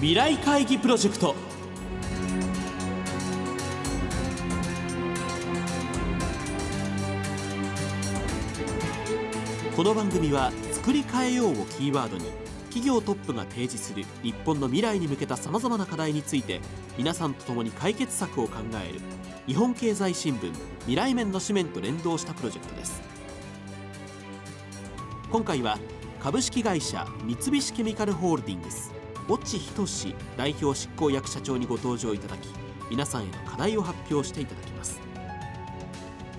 未来会議プロジェクト。この番組は「作り変えよう」をキーワードに企業トップが提示する日本の未来に向けたさまざまな課題について皆さんと共に解決策を考える。日本経済新聞未来面の紙面と連動したプロジェクトです。今回は株式会社三菱ケミカルホールディングス。越智仁代表執行役社長にご登場いただき皆さんへの課題を発表していただきます。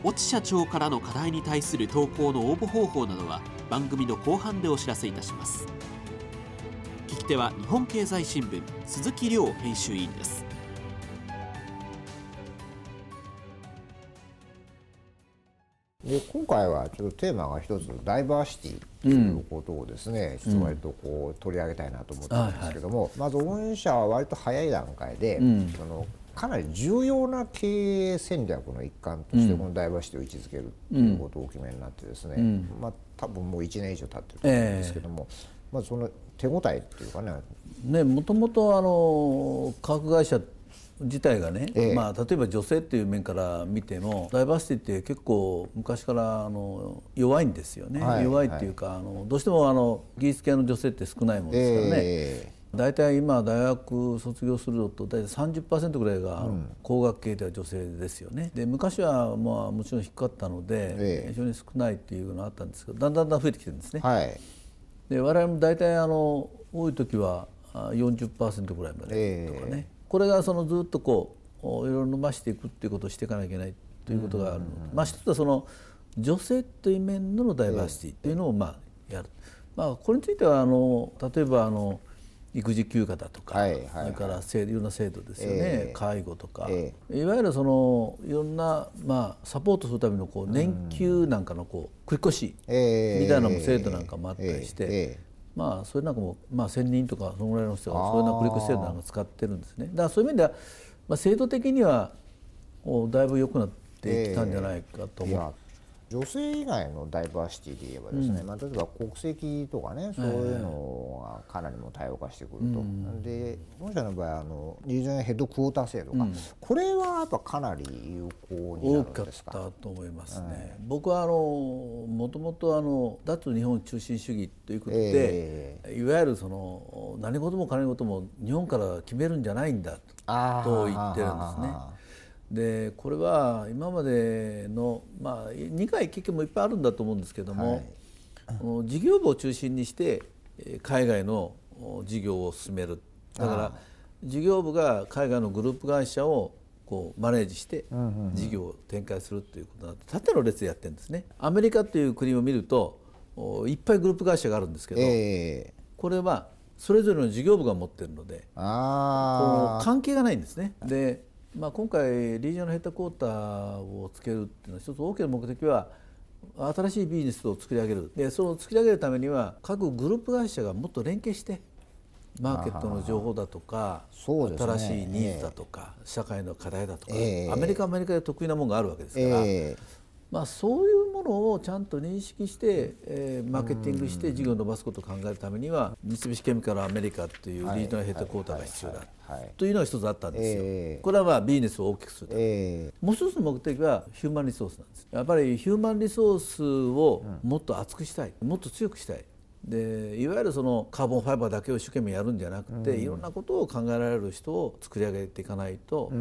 越智社長からの課題に対する投稿の応募方法などは番組の後半でお知らせいたします。聞き手は日本経済新聞鈴木亮編集委員です。で今回はちょっとテーマが一つダイバーシティということをですね、ちょっと割とこう取り上げたいなと思ってるんですけども、まず御社は割と早い段階で、そのかなり重要な経営戦略の一環としてこのダイバーシティを位置づけるということをお決めになってですね、まあ多分もう1年以上経ってると思うんですけども、まずその手応えっていうかね。ねもともとあの会社自体がね、ええ。まあ、例えば女性っていう面から見てもダイバーシティって結構昔からあの弱いんですよね、はい弱いっていうか、あのどうしてもあの技術系の女性って少ないもんですからね、え大体今大学卒業すると大体30%ぐらいが工学系では女性ですよね。で昔はまあもちろん低かったので、ええ。非常に少ないっていうのがあったんですけどだんだんだん増えてきてるんですね、はい。で我々も大体あの多い時はあ40%ぐらいまでえとかね、これがそのずっとこうおいろいろ伸ばしていくっていうことをしていかなきゃいけないということがあるの。まあ一つはその女性という面でのダイバーシティというのをまあやる、まあこれについてはあの例えばあの育児休暇だとか、はいはいはい。それからいろんな制度ですよね、ええ。介護とか、えいわゆるそのいろんな、まあ、サポートするためのこう年給なんかのこう繰り越しええ。みたいな制度なんかもあったりして、えまあそれなんかも、まあ、1,000人とかそのぐらいの人がそういうな繰り越し制度なんか使ってるんですねだからそういう意味では、まあ、制度的にはおだいぶ良くなってきたんじゃないかと思う。女性以外のダイバーシティで言えばですね、まあ、例えば国籍とかねそういうのがかなりもう多様化してくると、で御社の場合あのリージョンヘッドクォーター制度か、これはやっぱかなり有効になるんですか？たと思いますね。僕はあのもともとあの脱日本中心主義ということで、えいわゆるその何事も金事も日本から決めるんじゃないんだと言ってるんですね。でこれは今までのまあ2回経験もいっぱいあるんだと思うんですけども、この事業部を中心にしてえー海外のお事業を進める。だから事業部が海外のグループ会社をこうマネージして事業を展開するということになって縦の列でやってるんですね。アメリカという国を見るとおいっぱいグループ会社があるんですけど、ええ。これはそれぞれの事業部が持ってるので関係がないんですね。で、まあ、今回リージョンのヘッドクォーターをつけるっていうのは一つ大きな目的は新しいビジネスを作り上げる。でその作り上げるためには各グループ会社がもっと連携してマーケットの情報だとか、ね。新しいニーズだとか、社会の課題だとか、ええ。アメリカはアメリカで得意なものがあるわけですあから、え。まあ、そういうものをちゃんと認識して、えーマーケティングして事業を伸ばすことを考えるためには三菱ケミカルアメリカというリージョナルヘッドクォーターが必要だ。というのが一つあったんですよ。ええ。これはまあビジネスを大きくするたえめえもう一つの目的はヒューマンリソースなんです。やっぱりヒューマンリソースをもっと厚くしたい。もっと強くしたい。でいわゆるそのカーボンファイバーだけを一生懸命やるんじゃなくて、いろんなことを考えられる人を作り上げていかないと、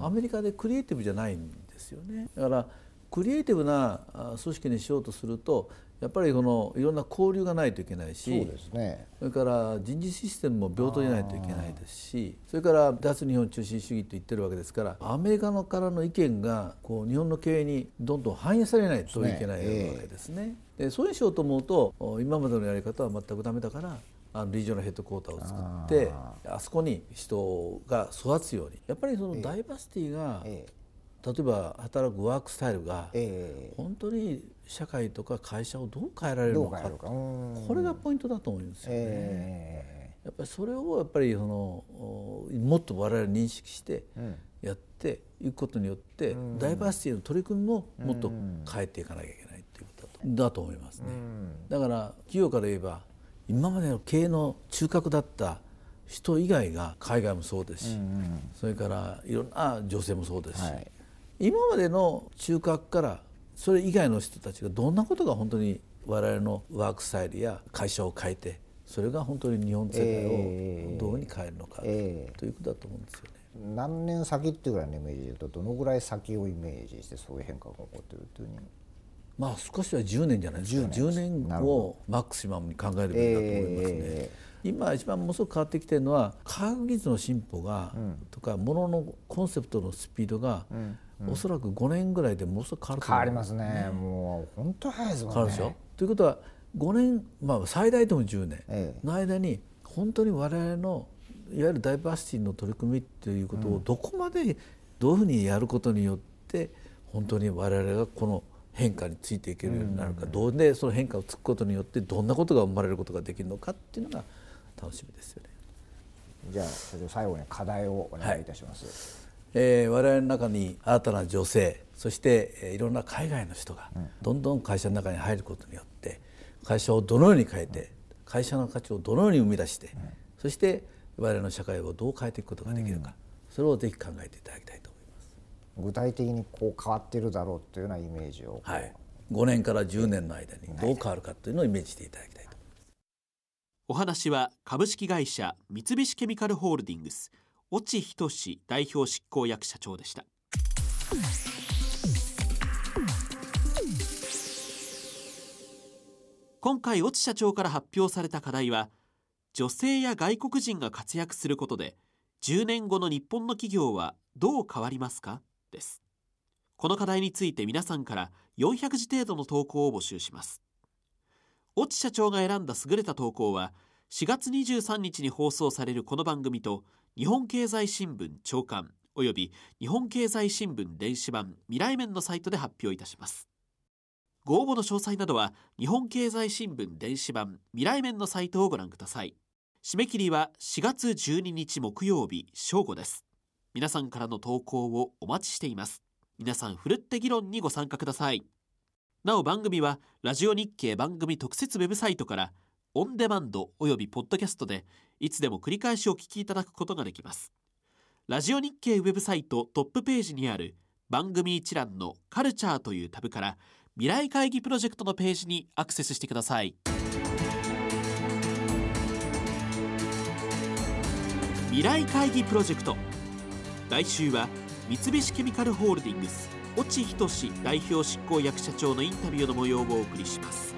アメリカでクリエイティブじゃないんですよね。だからクリエイティブなあ組織にしようとするとやっぱりこのいろんな交流がないといけないしそうですね。それから人事システムも平等じゃないといけないですしそれから脱日本中心主義と言ってるわけですからアメリカのからの意見がこう日本の経営にどんどん反映されないといけないわけですね。でそういうしようと思うとお今までのやり方は全くダメだからあのリージョナルヘッドクォーターを作ってあそこに人が育つように。やっぱりそのダイバーシティが、え例えば働くワークスタイルがええ。本当に社会とか会社をどう変えられるのかこれがポイントだと思うんですよね。えやっぱりそれをやっぱりそのおもっと我々認識してやっていくことによって、ダイバーシティの取り組みももっと変えていかなきゃいけないということだとだと思いますね。だから企業から言えば今までの経営の中核だった人以外が海外もそうですし、うんうん、それからいろんな女性もそうですし、はい、今までの中核からそれ以外の人たちがどんなことが本当に我々のワークスタイルや会社を変えてそれが本当に日本世界をどうに変えるのか、えー、ということだと思うんですよね。何年先っていうぐらいのイメージでいうとどのぐらい先をイメージしてそういう変化が起こってるっていうふうに。まあ少しは10年じゃないですか。10, 10年をマックシマムに考えるべきだと思いますね。えー、今一番ものすごく変わってきてるのは科学技術の進歩が、うん、とかもののコンセプトのスピードが、うんうん、おそらく5年ぐらいでものすごく変わる変わりますね、もう本当早いですもんね。変わるでしょ？ということは5年、まあ、最大でも10年。の間に本当に我々のいわゆるダイバーシティの取り組みっていうことをどこまでどういうふうにやることによって本当に我々がこの変化についていけるようになるか、どうでその変化をつくことによってどんなことが生まれることができるのかっていうのが楽しみですよね。じゃあ最後に課題をお願いいたします。はい、えー、我々の中に新たな女性そして、えー、いろんな海外の人がどんどん会社の中に入ることによって会社をどのように変えて会社の価値をどのように生み出してそして我々の社会をどう変えていくことができるか。それをぜひ考えていただきたいと思います。具体的にこう変わっているだろうというようなイメージを、はい、5年から10年の間にどう変わるかというのをイメージしていただきたいと思います。お話は株式会社三菱ケミカルホールディングス越智仁代表執行役社長でした。今回越智社長から発表された課題は女性や外国人が活躍することで10年後の日本の企業はどう変わりますか？です。この課題について皆さんから400字程度の投稿を募集します。越智社長が選んだ優れた投稿は4月23日に放送されるこの番組と日本経済新聞長官および日本経済新聞電子版未来面のサイトで発表いたします。ご応募の詳細などは日本経済新聞電子版未来面のサイトをご覧ください。締め切りは4月12日木曜日正午です。皆さんからの投稿をお待ちしています。皆さんふるって議論にご参加ください。なお番組はラジオ日経番組特設ウェブサイトからオンデマンドおよびポッドキャストでいつでも繰り返しお聞きいただくことができます。ラジオ日経ウェブサイトトップページにある番組一覧のカルチャーというタブから未来会議プロジェクトのページにアクセスしてください。未来会議プロジェクト。来週は三菱ケミカルホールディングス越智仁代表執行役社長のインタビューの模様をお送りします。